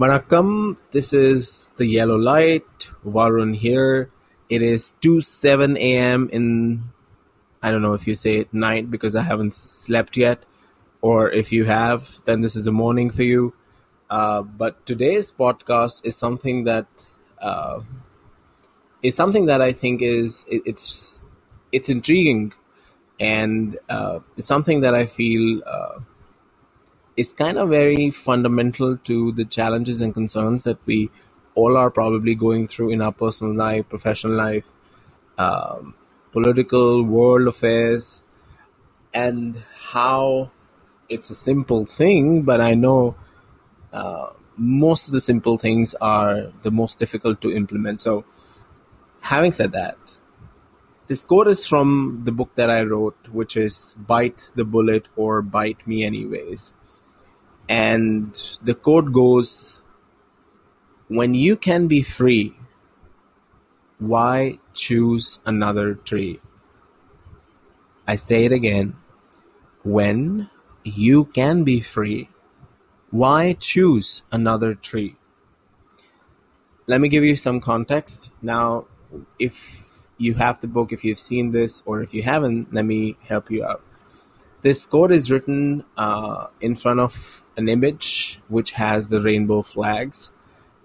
Vanakkam, this is the yellow light. Varun here. It is 2 7 a.m. in, I don't know if you say it night because I haven't slept yet, or if you have, then this is a morning for you. Uh, but today's podcast is something that uh, is something that I think is it, it's it's intriguing, and uh, it's something that I feel uh, is kind of very fundamental to the challenges and concerns that we all are probably going through in our personal life, professional life, um, political world affairs, and how it's a simple thing, but I know uh, most of the simple things are the most difficult to implement. So, having said that, this quote is from the book that I wrote, which is Bite the Bullet or Bite Me Anyways. And the quote goes When you can be free, why choose another tree? I say it again. When you can be free, why choose another tree? Let me give you some context. Now, if you have the book, if you've seen this, or if you haven't, let me help you out. This quote is written uh, in front of an image which has the rainbow flags.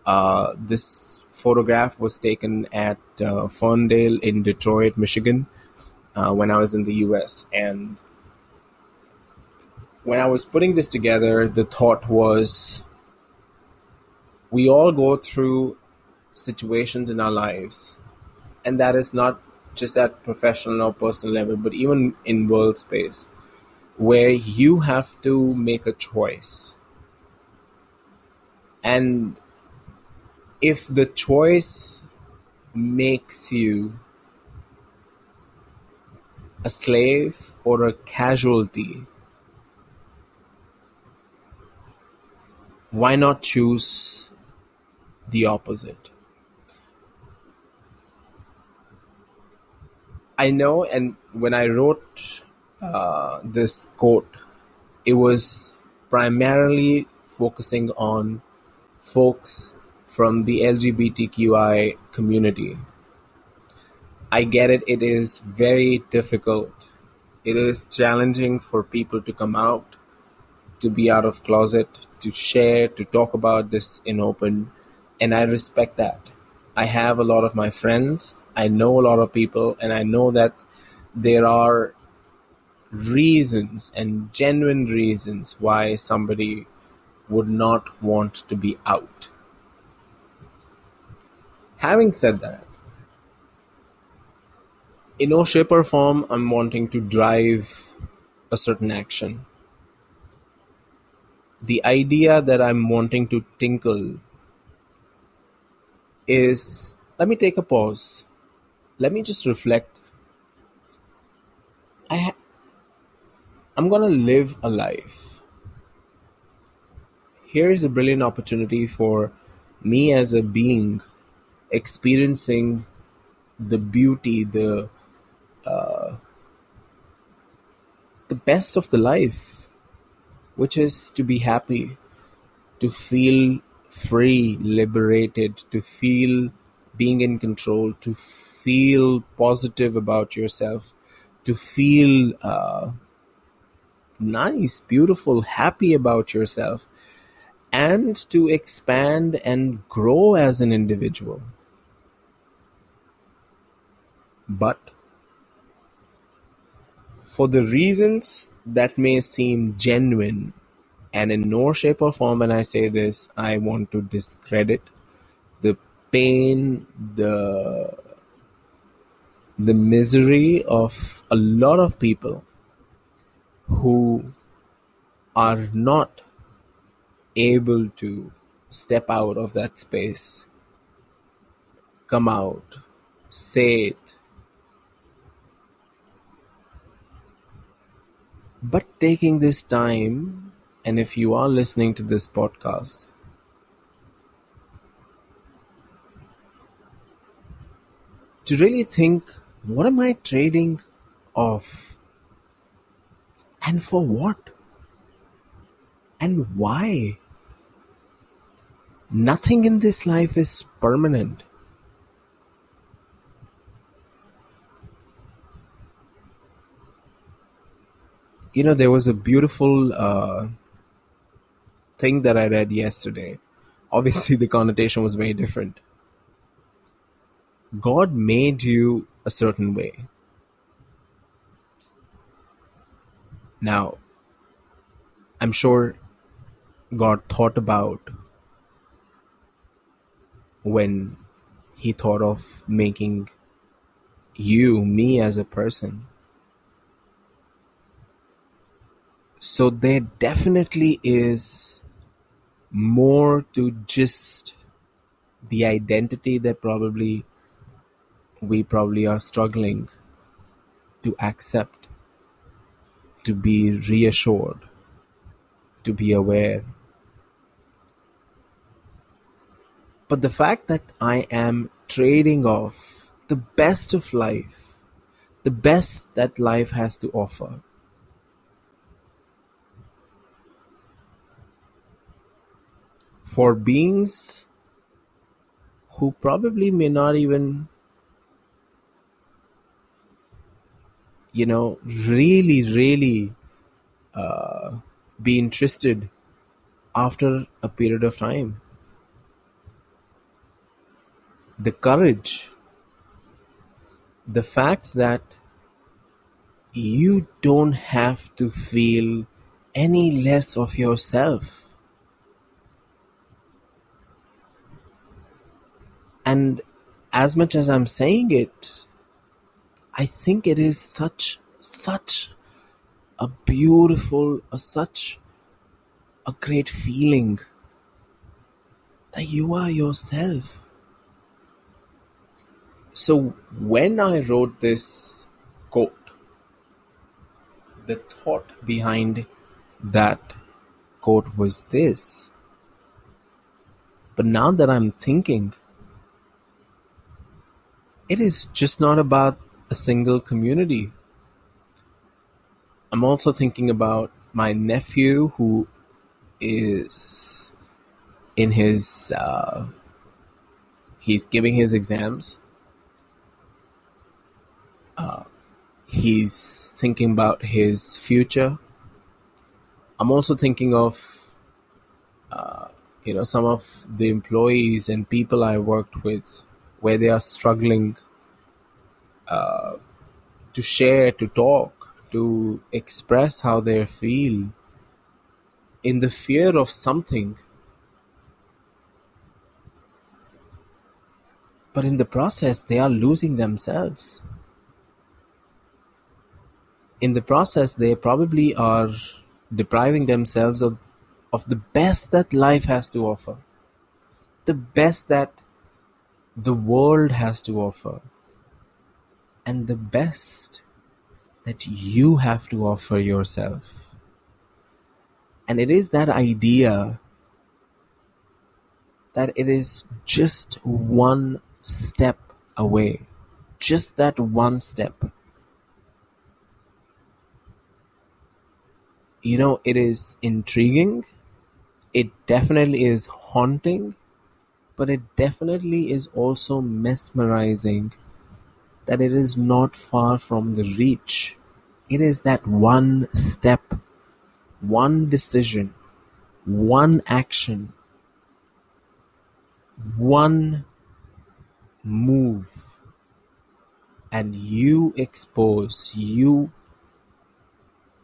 Uh, this photograph was taken at uh, Ferndale in Detroit, Michigan, uh, when I was in the US. And when I was putting this together, the thought was we all go through situations in our lives, and that is not just at professional or personal level, but even in world space, where you have to make a choice. And if the choice makes you a slave or a casualty why not choose the opposite? I know, and when I wrote Uh, this quote, it was primarily focusing on folks from the LGBTQI community. I get it, it is very difficult. It is challenging for people to come out, to be out of closet, to share, to talk about this in open, and I respect that. I have a lot of my friends, I know a lot of people, and I know that there are reasons and genuine reasons why somebody would not want to be out. Having said that, in no shape or form I'm wanting to drive a certain action the idea that I'm wanting to tinkle is let me take a pause. Let me just reflect. I I'm gonna live a life. Here is a brilliant opportunity for me as a being experiencing the beauty, the uh, the best of the life which is to be happy, to feel free, liberated, to feel being in control, to feel positive about yourself, to feel uh, nice, beautiful, happy about yourself, and to expand and grow as an individual. But for the reasons that may seem genuine, and in no shape or form when I say this, I want to discredit the pain, the the misery of a lot of people who are not able to step out of that space, come out, say it, But taking this time, and if you are listening to this podcast, to really think what am I trading off? And for what? And why? Nothing in this life is permanent. You know, there was a beautiful uh, thing that I read yesterday. Obviously, the connotation was very different. God made you a certain way. Now, I'm sure God thought about when He thought of making you, me as a person. So there definitely is more to just the identity that probably we probably are struggling to accept, to be reassured, to be aware. But the fact that I am trading off the best of life, the best that life has to offer, for beings who probably may not even you know really really uh, be interested after a period of time. The courage the fact that you don't have to feel any less of yourself. And as much as i'm saying it i think it is such such a beautiful a such a great feeling that you are yourself. So when i wrote this quote the thought behind that quote was this. But now that i'm thinking it is just not about a single community. I'm also thinking about my nephew who is in his uh, he's giving his exams uh, he's thinking about his future i'm also thinking of uh, you know some of the employees and people i worked with where they are struggling uh, to share, to talk, to express how they feel in the fear of something. But in the process, they are losing themselves. In the process, they probably are depriving themselves of, of the best that life has to offer, the best that the world has to offer, and the best that you have to offer yourself. And it is that idea that it is just one step away, just that one step. You know, it is intriguing, it definitely is haunting, but it definitely is also mesmerizing that it is not far from the reach. It is that one step, one decision, one action, one move, and you expose, you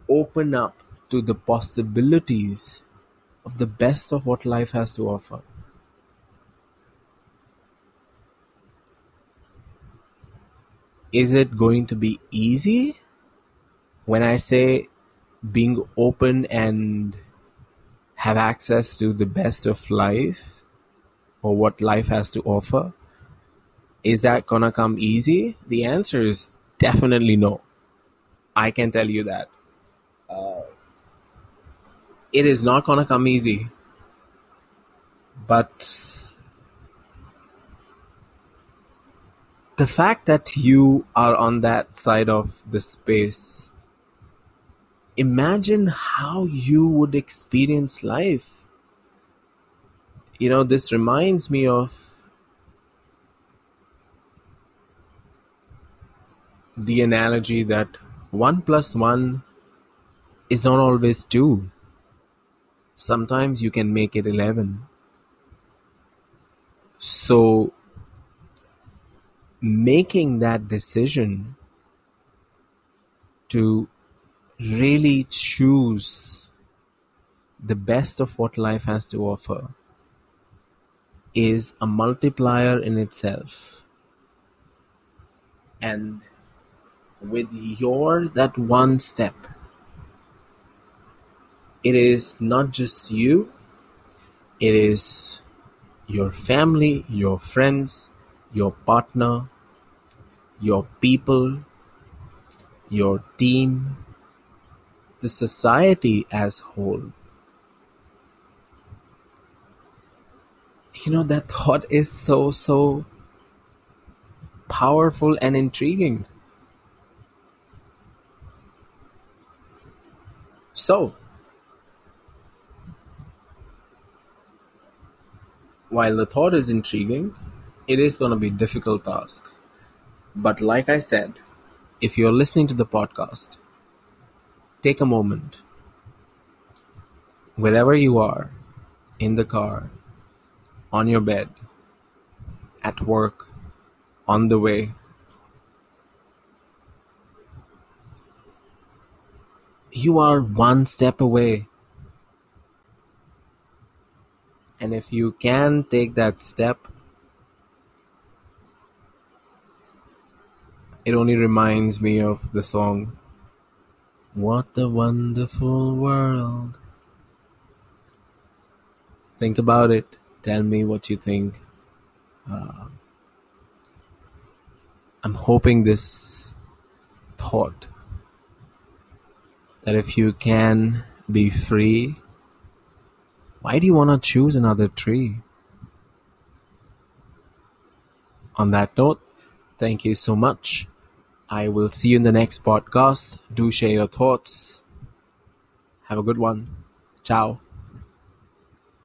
open up to the possibilities of the best of what life has to offer. Is it going to be easy? When I say being open and have access to the best of life or what life has to offer, is that gonna come easy? The answer is definitely no. I can tell you that. Uh, it is not gonna come easy. But the fact that you are on that side of the space, imagine how you would experience life. you know, this reminds me of the analogy that 1 plus 1 is not always 2. Sometimes you can make it 11. So, making that decision to really choose the best of what life has to offer is a multiplier in itself. And with your that one step, it is not just you, it is your family, your friends, your partner, your people, your team, the society as whole. You know, that thought is so, so powerful and intriguing. So, while the thought is intriguing, it is going to be a difficult task. But like I said, if you're listening to the podcast, take a moment, wherever you are, in the car, on your bed, at work, on the way, you are one step away. And if you can take that step, it only reminds me of the song What a Wonderful World. Think about it. Tell me what you think. Uh, I'm hoping this thought that if you can be free, why do you want to choose another tree? On that note, thank you so much. I will see you in the next podcast. Do share your thoughts. Have a good one. Ciao.